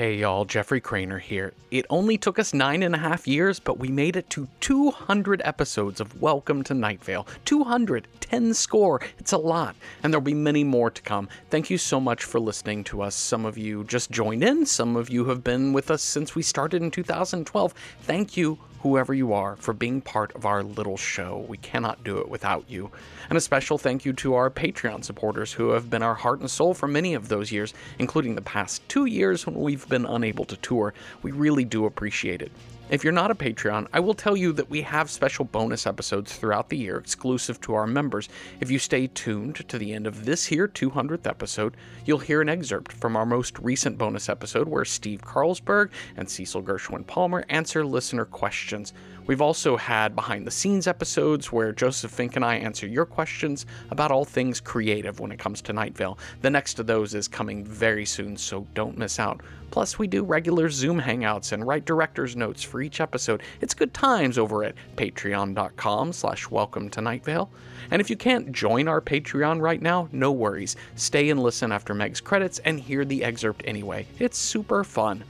Hey y'all, Jeffrey Cranor here. It only took us nine and a half years, but we made it to 200 episodes of Welcome to Night Vale. 200, 10 score. It's a lot, and there'll be many more to come. Thank you so much for listening to us. Some of you just joined in, some of you have been with us since we started in 2012. Thank you whoever you are, for being part of our little show. We cannot do it without you. And a special thank you to our Patreon supporters who have been our heart and soul for many of those years, including the past two years when we've been unable to tour. We really do appreciate it. If you're not a Patreon, I will tell you that we have special bonus episodes throughout the year exclusive to our members. If you stay tuned to the end of this here 200th episode, you'll hear an excerpt from our most recent bonus episode where Steve Carlsberg and Cecil Gershwin Palmer answer listener questions. We've also had behind the scenes episodes where Joseph Fink and I answer your questions about all things creative when it comes to Night Vale. The next of those is coming very soon, so don't miss out. Plus, we do regular Zoom hangouts and write director's notes for each episode. It's good times over at patreon.com slash welcome to Night Vale. And if you can't join our Patreon right now, no worries. Stay and listen after Meg's credits and hear the excerpt anyway. It's super fun.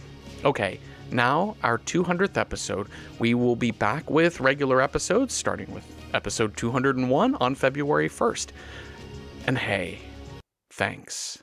Okay, now our 200th episode. We will be back with regular episodes, starting with episode 201 on February 1st. And hey, thanks.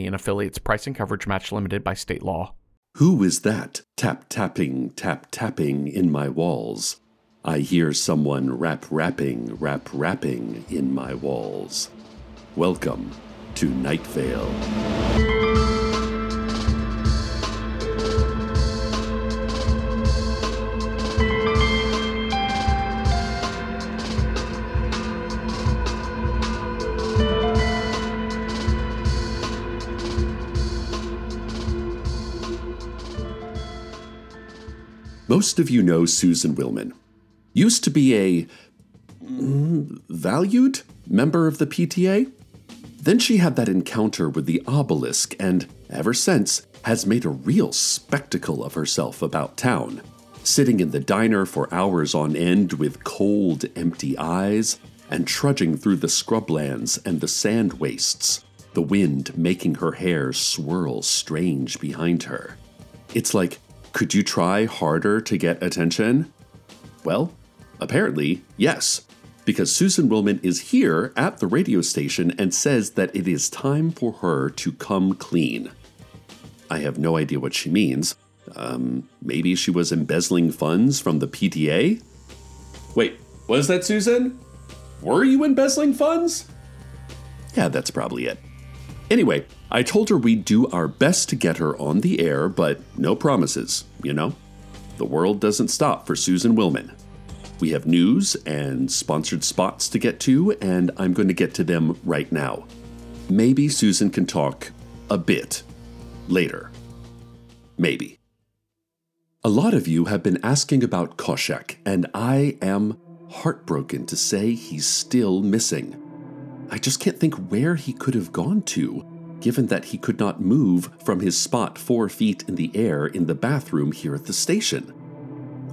and affiliates. Price and coverage match limited by state law. Who is that tap tapping, tap tapping in my walls? I hear someone rap rapping, rap rapping in my walls. Welcome to Night Vale. Most of you know Susan Willman. Used to be a mm, valued member of the PTA. Then she had that encounter with the obelisk and, ever since, has made a real spectacle of herself about town. Sitting in the diner for hours on end with cold, empty eyes, and trudging through the scrublands and the sand wastes, the wind making her hair swirl strange behind her. It's like could you try harder to get attention? Well, apparently, yes, because Susan Willman is here at the radio station and says that it is time for her to come clean. I have no idea what she means. Um, maybe she was embezzling funds from the PTA? Wait, was that Susan? Were you embezzling funds? Yeah, that's probably it. Anyway, I told her we'd do our best to get her on the air, but no promises, you know? The world doesn't stop for Susan Willman. We have news and sponsored spots to get to, and I'm going to get to them right now. Maybe Susan can talk a bit later. Maybe. A lot of you have been asking about Khoshekh, and I am heartbroken to say he's still missing. I just can't think where he could have gone to given that he could not move from his spot four feet in the air in the bathroom here at the station.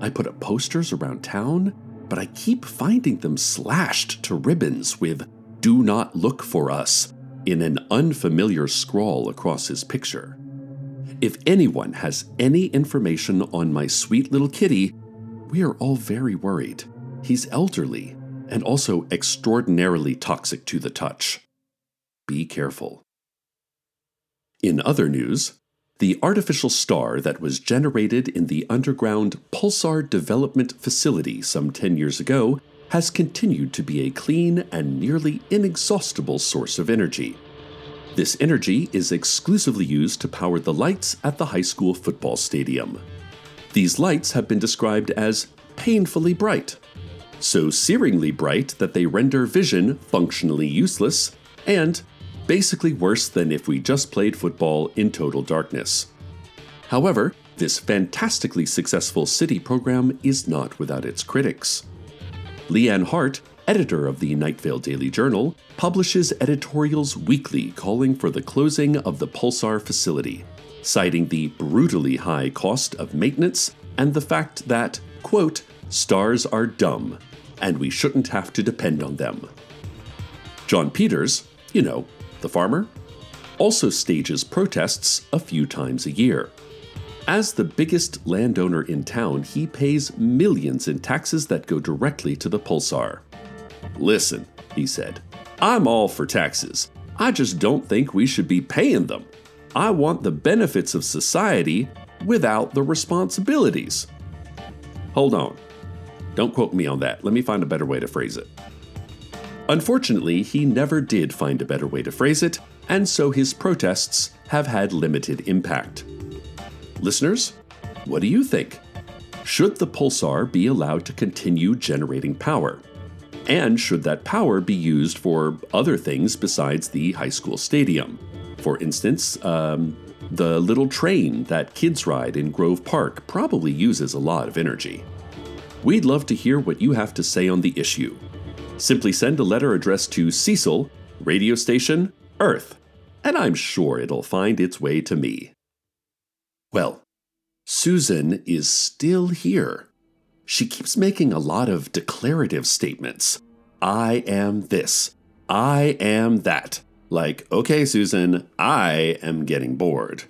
I put up posters around town, but I keep finding them slashed to ribbons with Do Not Look for Us in an unfamiliar scrawl across his picture. If anyone has any information on my sweet little kitty, we are all very worried. He's elderly and also extraordinarily toxic to the touch. Be careful. In other news, the artificial star that was generated in the underground Pulsar Development Facility some 10 years ago has continued to be a clean and nearly inexhaustible source of energy. This energy is exclusively used to power the lights at the high school football stadium. These lights have been described as painfully bright, so searingly bright that they render vision functionally useless, and basically worse than if we just played football in total darkness. However, this fantastically successful city program is not without its critics. Leann Hart, editor of the Night Vale Daily Journal, publishes editorials weekly calling for the closing of the Pulsar facility, citing the brutally high cost of maintenance and the fact that, quote, stars are dumb, and we shouldn't have to depend on them. John Peters, you know, the farmer, also stages protests a few times a year. As the biggest landowner in town, he pays millions in taxes that go directly to the Pulsar. Listen, he said, I'm all for taxes. I just don't think we should be paying them. I want the benefits of society without the responsibilities. Hold on. Don't quote me on that. Let me find a better way to phrase it. Unfortunately, he never did find a better way to phrase it, and so his protests have had limited impact. Listeners, what do you think? Should the pulsar be allowed to continue generating power? And should that power be used for other things besides the high school stadium? For instance, um, the little train that kids ride in Grove Park probably uses a lot of energy. We'd love to hear what you have to say on the issue. Simply send a letter addressed to Cecil, radio station, Earth, and I'm sure it'll find its way to me. Well, Susan is still here. She keeps making a lot of declarative statements. I am this. I am that. Like, okay, Susan, I am getting bored.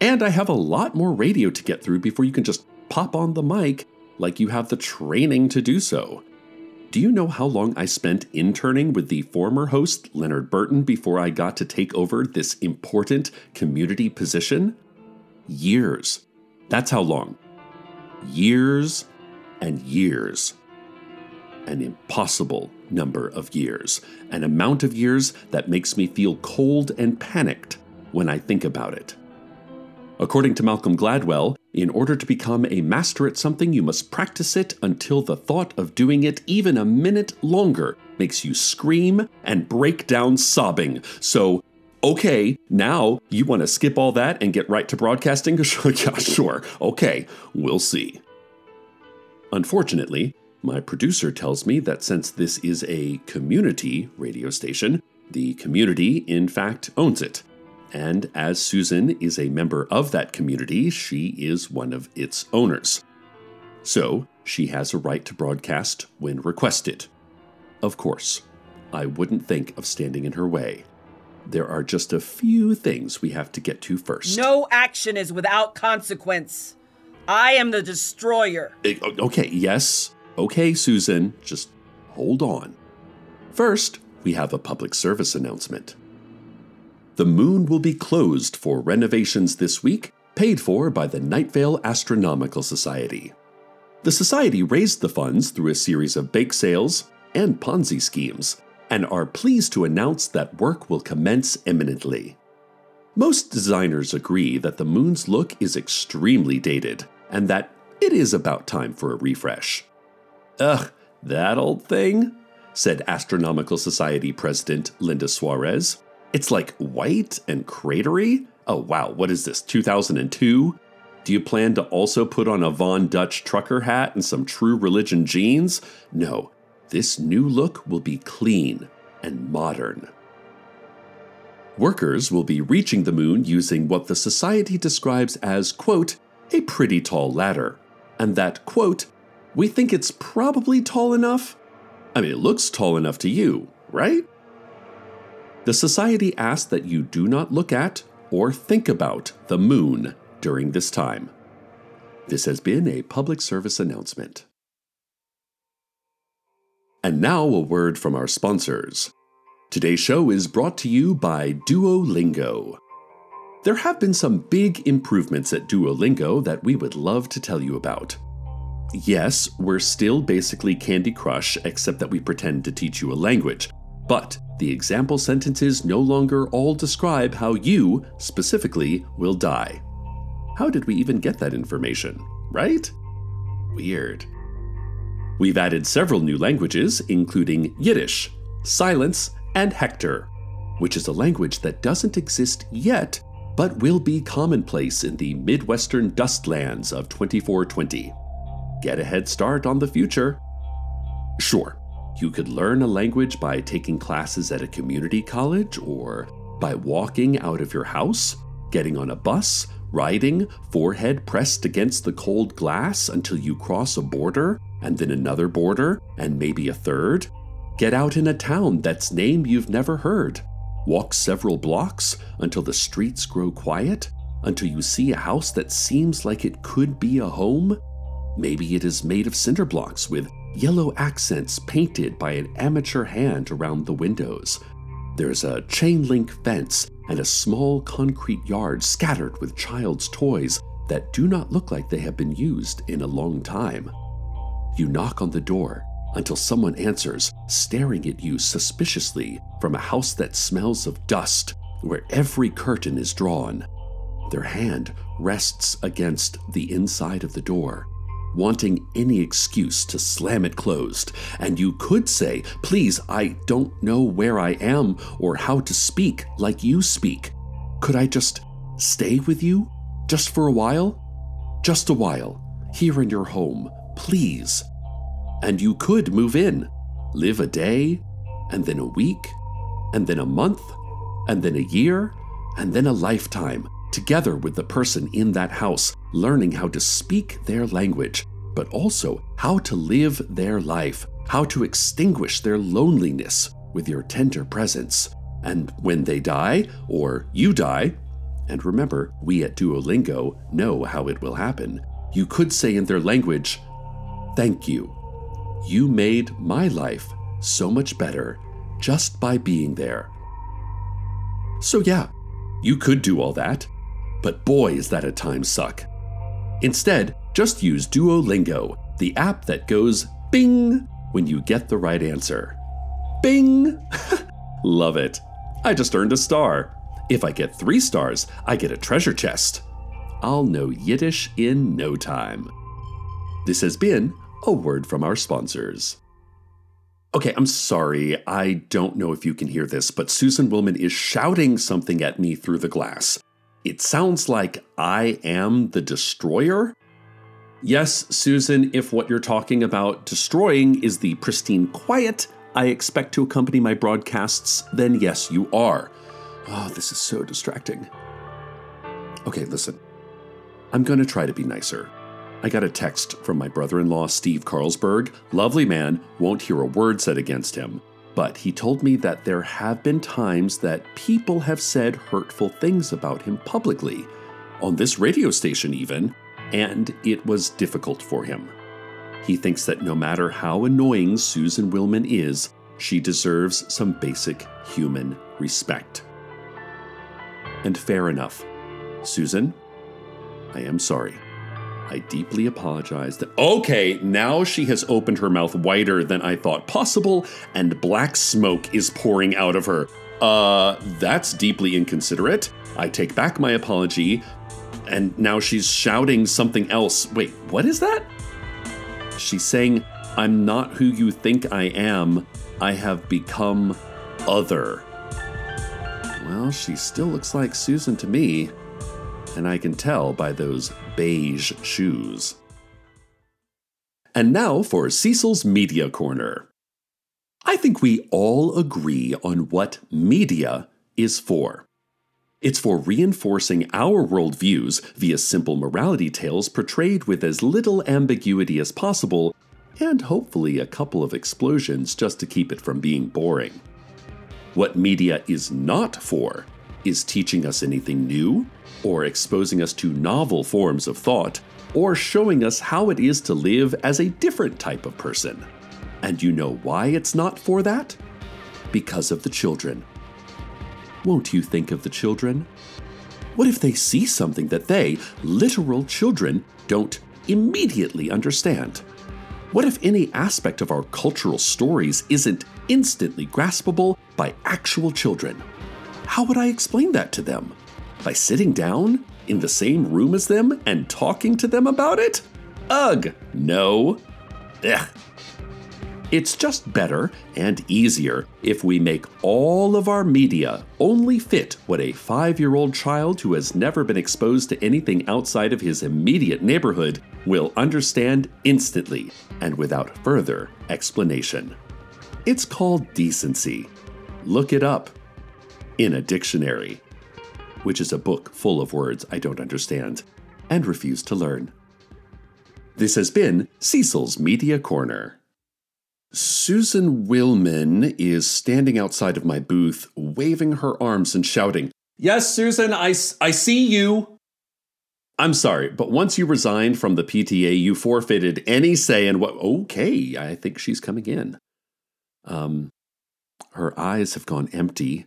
And I have a lot more radio to get through before you can just pop on the mic like you have the training to do so. Do you know how long I spent interning with the former host, Leonard Burton, before I got to take over this important community position? Years. That's how long. Years and years. An impossible number of years. An amount of years that makes me feel cold and panicked when I think about it. According to Malcolm Gladwell, in order to become a master at something, you must practice it until the thought of doing it even a minute longer makes you scream and break down sobbing. So, okay, now you want to skip all that and get right to broadcasting? yeah, sure. Okay, we'll see. Unfortunately, my producer tells me that since this is a community radio station, the community, in fact, owns it. And as Susan is a member of that community, she is one of its owners. So, she has a right to broadcast when requested. Of course, I wouldn't think of standing in her way. There are just a few things we have to get to first. No action is without consequence. I am the destroyer. Eh, okay, yes. Okay, Susan, just hold on. First, we have a public service announcement. The moon will be closed for renovations this week, paid for by the Night Vale Astronomical Society. The Society raised the funds through a series of bake sales and Ponzi schemes, and are pleased to announce that work will commence imminently. Most designers agree that the moon's look is extremely dated, and that it is about time for a refresh. Ugh, that old thing? said Astronomical Society President Linda Suarez. It's like white and cratery? Oh wow, what is this, 2002? Do you plan to also put on a Von Dutch trucker hat and some true religion jeans? No, this new look will be clean and modern. Workers will be reaching the moon using what the Society describes as, quote, a pretty tall ladder, and that, quote, we think it's probably tall enough. I mean, it looks tall enough to you, right? The Society asks that you do not look at or think about the moon during this time. This has been a public service announcement. And now a word from our sponsors. Today's show is brought to you by Duolingo. There have been some big improvements at Duolingo that we would love to tell you about. Yes, we're still basically Candy Crush, except that we pretend to teach you a language. But the example sentences no longer all describe how you, specifically, will die. How did we even get that information, right? Weird. We've added several new languages, including Yiddish, Silence, and Hector. which is a language that doesn't exist yet, but will be commonplace in the Midwestern dustlands of 2420. Get a head start on the future. Sure, you could learn a language by taking classes at a community college or by walking out of your house, getting on a bus, riding, forehead pressed against the cold glass until you cross a border, and then another border, and maybe a third. Get out in a town that's name you've never heard. Walk several blocks until the streets grow quiet, until you see a house that seems like it could be a home. Maybe it is made of cinder blocks with yellow accents painted by an amateur hand around the windows. There's a chain link fence and a small concrete yard scattered with child's toys that do not look like they have been used in a long time. You knock on the door until someone answers, staring at you suspiciously from a house that smells of dust, where every curtain is drawn. Their hand rests against the inside of the door, wanting any excuse to slam it closed. And you could say, Please, I don't know where I am or how to speak like you speak. Could I just stay with you? Just for a while? Just a while, here in your home, please. And you could move in, live a day, and then a week, and then a month, and then a year, and then a lifetime, together with the person in that house, learning how to speak their language, but also how to live their life, how to extinguish their loneliness with your tender presence. And when they die, or you die, and remember, we at Duolingo know how it will happen, you could say in their language, Thank you. You made my life so much better just by being there. So, yeah, you could do all that, but boy, is that a time suck. Instead, just use Duolingo, the app that goes bing when you get the right answer. Bing! Love it. I just earned a star. If I get three stars, I get a treasure chest. I'll know Yiddish in no time. This has been a word from our sponsors. Okay, I'm sorry. I don't know if you can hear this, but Susan Willman is shouting something at me through the glass. It sounds like I am the destroyer. Yes, Susan, if what you're talking about destroying is the pristine quiet I expect to accompany my broadcasts, then yes, you are. Oh, this is so distracting. Okay, listen. I'm going to try to be nicer. I got a text from my brother in law, Steve Carlsberg. Lovely man, won't hear a word said against him. But he told me that there have been times that people have said hurtful things about him publicly, on this radio station even, and it was difficult for him. He thinks that no matter how annoying Susan Willman is, she deserves some basic human respect. And fair enough. Susan, I am sorry. I deeply apologize that. Okay, now she has opened her mouth wider than I thought possible, and black smoke is pouring out of her. Uh, that's deeply inconsiderate. I take back my apology, and now she's shouting something else. Wait, what is that? She's saying, I'm not who you think I am. I have become other. Well, she still looks like Susan to me and I can tell by those beige shoes. And now for Cecil's Media Corner. I think we all agree on what media is for. It's for reinforcing our worldviews via simple morality tales portrayed with as little ambiguity as possible, and hopefully a couple of explosions just to keep it from being boring. What media is not for is teaching us anything new, or exposing us to novel forms of thought, or showing us how it is to live as a different type of person. And you know why it's not for that? Because of the children. Won't you think of the children? What if they see something that they, literal children, don't immediately understand? What if any aspect of our cultural stories isn't instantly graspable by actual children? How would I explain that to them? By sitting down in the same room as them and talking to them about it? Ugh, no. Ugh. It's just better and easier if we make all of our media only fit what a five year old child who has never been exposed to anything outside of his immediate neighborhood will understand instantly and without further explanation. It's called decency. Look it up in a dictionary, which is a book full of words I don't understand and refuse to learn. This has been Cecil's Media Corner. Susan Willman is standing outside of my booth, waving her arms and shouting, Yes, Susan, I, I see you. I'm sorry, but once you resigned from the PTA, you forfeited any say in what. Okay, I think she's coming in. Um, her eyes have gone empty,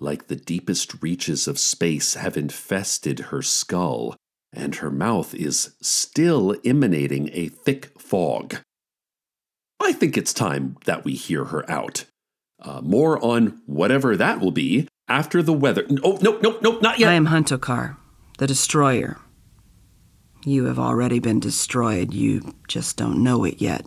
like the deepest reaches of space have infested her skull, and her mouth is still emanating a thick fog. I think it's time that we hear her out. Uh, more on whatever that will be after the weather. Oh, no, no, no, not yet. I am Huntokar, the destroyer. You have already been destroyed, you just don't know it yet.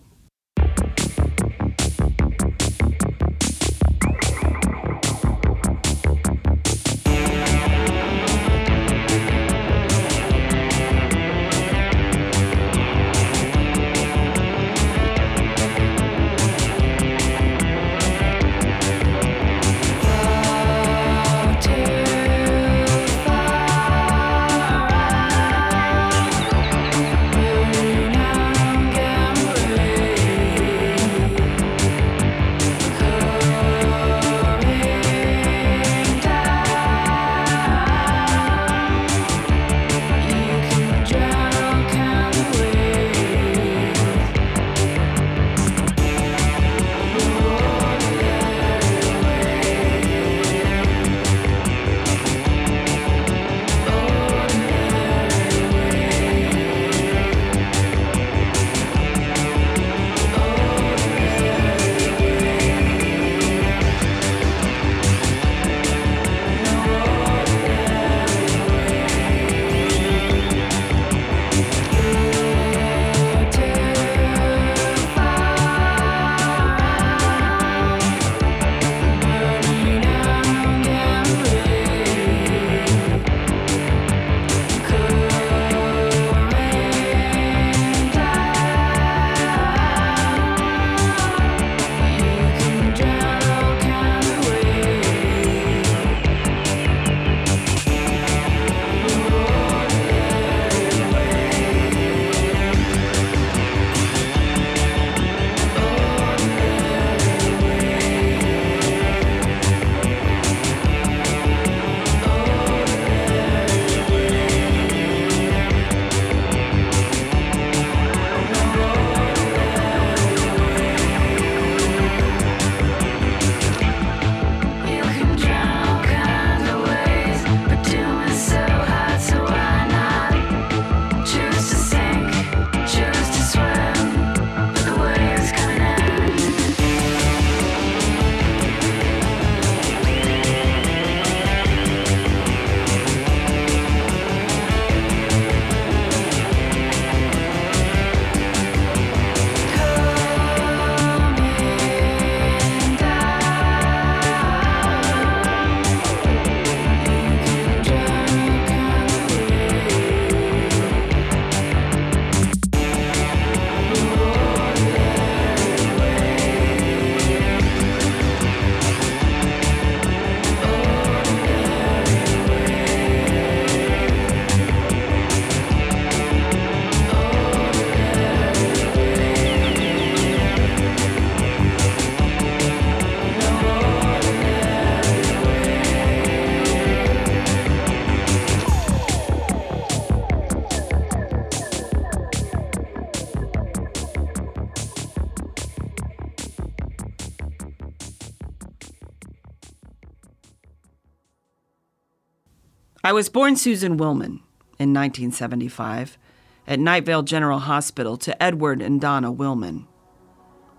I was born Susan Willman in 1975 at Night Vale General Hospital to Edward and Donna Willman.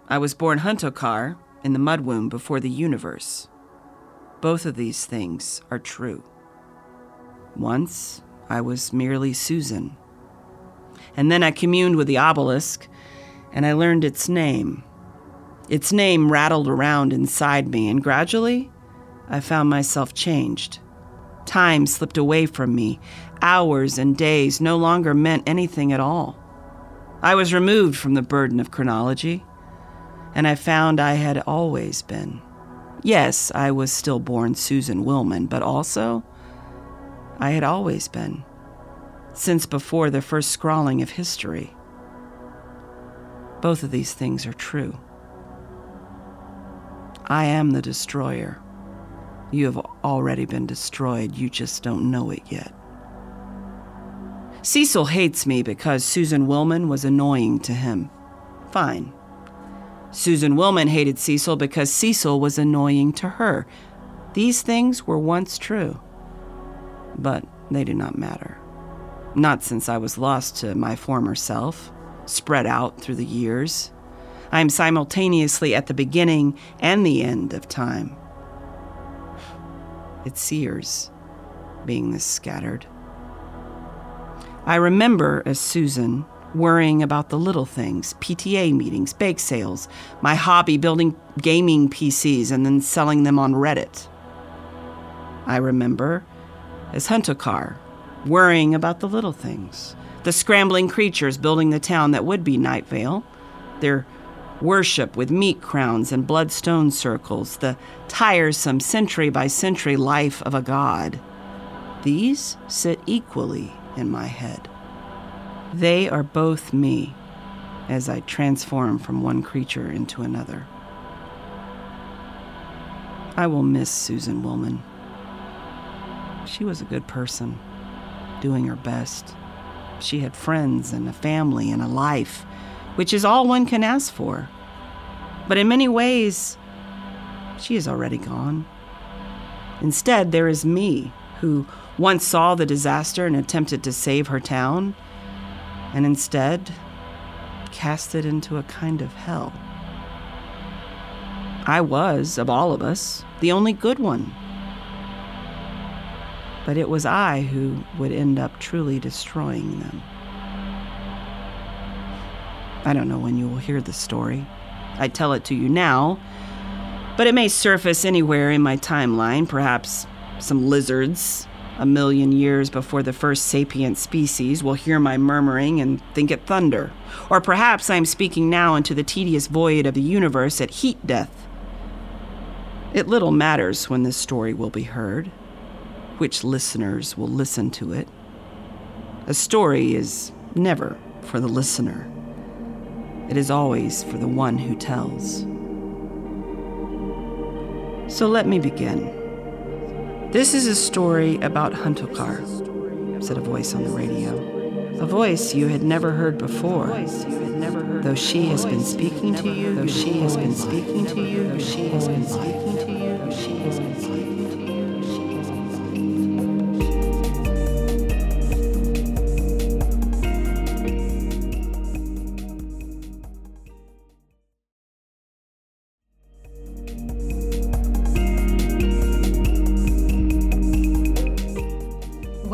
I was born Huntokar in the mud womb before the universe. Both of these things are true. Once, I was merely Susan. And then I communed with the obelisk, and I learned its name. Its name rattled around inside me, and gradually, I found myself changed. Time slipped away from me. Hours and days no longer meant anything at all. I was removed from the burden of chronology, and I found I had always been. Yes, I was still born Susan Willman, but also I had always been, since before the first scrawling of history. Both of these things are true. I am the destroyer. You have already been destroyed, you just don't know it yet. Cecil hates me because Susan Willman was annoying to him. Fine. Susan Willman hated Cecil because Cecil was annoying to her. These things were once true, but they do not matter. Not since I was lost to my former self, spread out through the years. I am simultaneously at the beginning and the end of time. It sears, being this scattered. I remember as Susan worrying about the little things PTA meetings, bake sales, my hobby building gaming PCs and then selling them on Reddit. I remember as Huntokar worrying about the little things the scrambling creatures building the town that would be Night Vale, their worship with meat crowns and bloodstone circles, the tiresome century by century life of a god. These sit equally in my head. They are both me as I transform from one creature into another. I will miss Susan Willman. She was a good person, doing her best. She had friends and a family and a life, which is all one can ask for. But in many ways, she is already gone. Instead, there is me, who once saw the disaster and attempted to save her town, and instead cast it into a kind of hell. I was, of all of us, the only good one. But it was I who would end up truly destroying them. I don't know when you will hear the story. I tell it to you now, but it may surface anywhere in my timeline, perhaps some lizards a million years before the first sapient species will hear my murmuring and think it thunder. Or perhaps I am speaking now into the tedious void of the universe at heat death. It little matters when this story will be heard, which listeners will listen to it. A story is never for the listener, it is always for the one who tells. So let me begin. This is a story about Huntokar, said a voice on the radio. A voice you had never heard before. Though she has been speaking to you, though she has been speaking to you, though she has been speaking to you,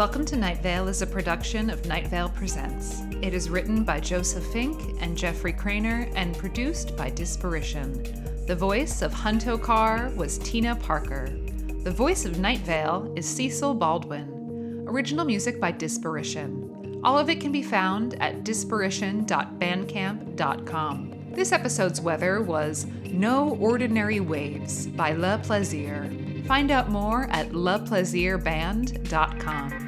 Welcome to Night Vale is a production of Night Vale Presents. It is written by Joseph Fink and Jeffrey Cranor and produced by Disparition. The voice of Huntokar was Tina Parker. The voice of Night Vale is Cecil Baldwin. Original music by Disparition. All of it can be found at disparition.bandcamp.com. This episode's weather was No Ordinary Waves by Le Plaisir. Find out more at leplaisirband.com.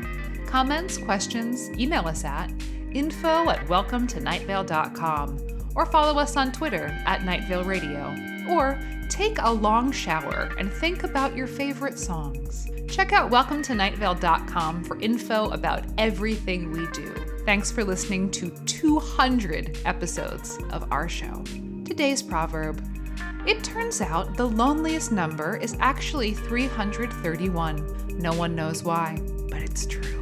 Comments, questions, email us at info at welcometonightvale.com or follow us on Twitter at Nightvale Radio. Or take a long shower and think about your favorite songs. Check out welcometonightvale.com for info about everything we do. Thanks for listening to 200 episodes of our show. Today's proverb It turns out the loneliest number is actually 331. No one knows why, but it's true.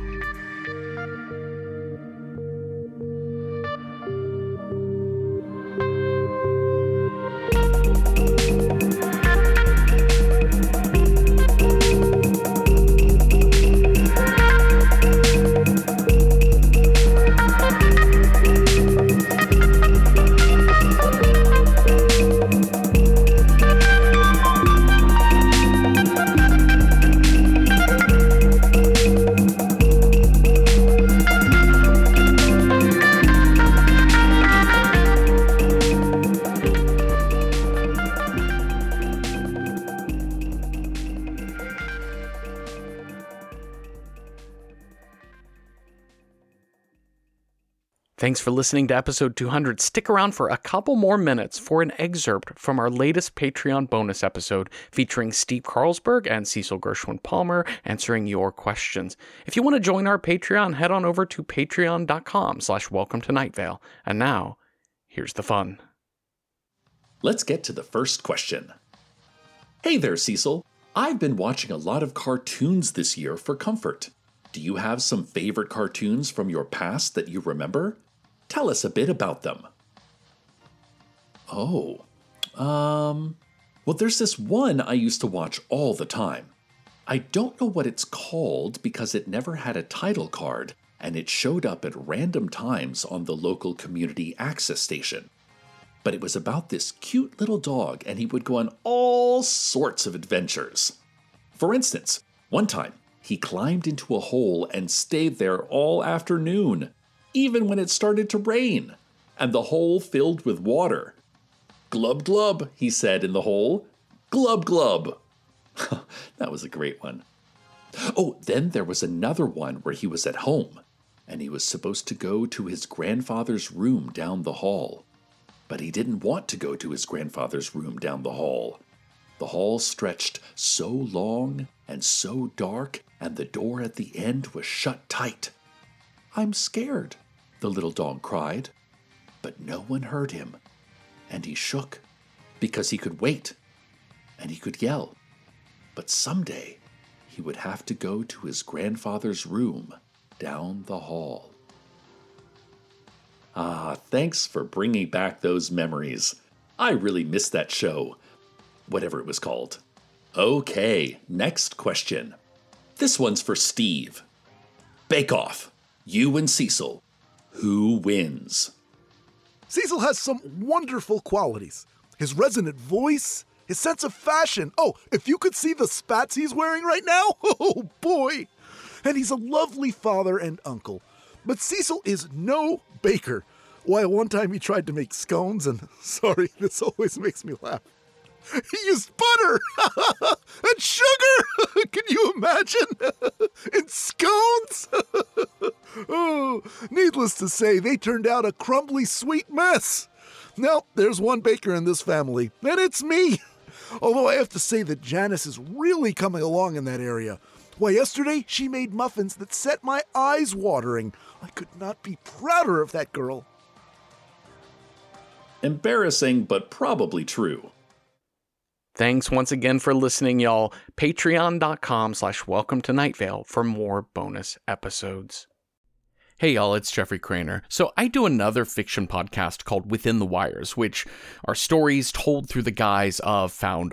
Thanks for listening to episode 200. Stick around for a couple more minutes for an excerpt from our latest Patreon bonus episode featuring Steve Carlsberg and Cecil Gershwin Palmer answering your questions. If you want to join our Patreon, head on over to patreon.com slash welcome to Night. And now, here's the fun. Let's get to the first question. Hey there, Cecil. I've been watching a lot of cartoons this year for comfort. Do you have some favorite cartoons from your past that you remember? Tell us a bit about them. Oh, um, well, there's this one I used to watch all the time. I don't know what it's called because it never had a title card and it showed up at random times on the local community access station. But it was about this cute little dog and he would go on all sorts of adventures. For instance, one time he climbed into a hole and stayed there all afternoon even when it started to rain, and the hole filled with water. Glub glub, he said in the hole. Glub glub. that was a great one. Oh, then there was another one where he was at home, and he was supposed to go to his grandfather's room down the hall. But he didn't want to go to his grandfather's room down the hall. The hall stretched so long and so dark, and the door at the end was shut tight. I'm scared, the little dog cried. But no one heard him, and he shook because he could wait and he could yell. But someday he would have to go to his grandfather's room down the hall. Ah, thanks for bringing back those memories. I really missed that show, whatever it was called. Okay, next question. This one's for Steve. Bake Off. You and Cecil. Who wins? Cecil has some wonderful qualities his resonant voice, his sense of fashion. Oh, if you could see the spats he's wearing right now, oh boy! And he's a lovely father and uncle. But Cecil is no baker. Why, one time he tried to make scones, and sorry, this always makes me laugh. He used butter and sugar. Can you imagine? In scones? oh, needless to say, they turned out a crumbly sweet mess. Now, there's one baker in this family, and it's me. Although I have to say that Janice is really coming along in that area. Why, yesterday she made muffins that set my eyes watering. I could not be prouder of that girl. Embarrassing, but probably true. Thanks once again for listening, y'all. Patreon.com slash welcome to Night Vale for more bonus episodes. Hey y'all, it's Jeffrey Cranor. So I do another fiction podcast called Within the Wires, which are stories told through the guise of found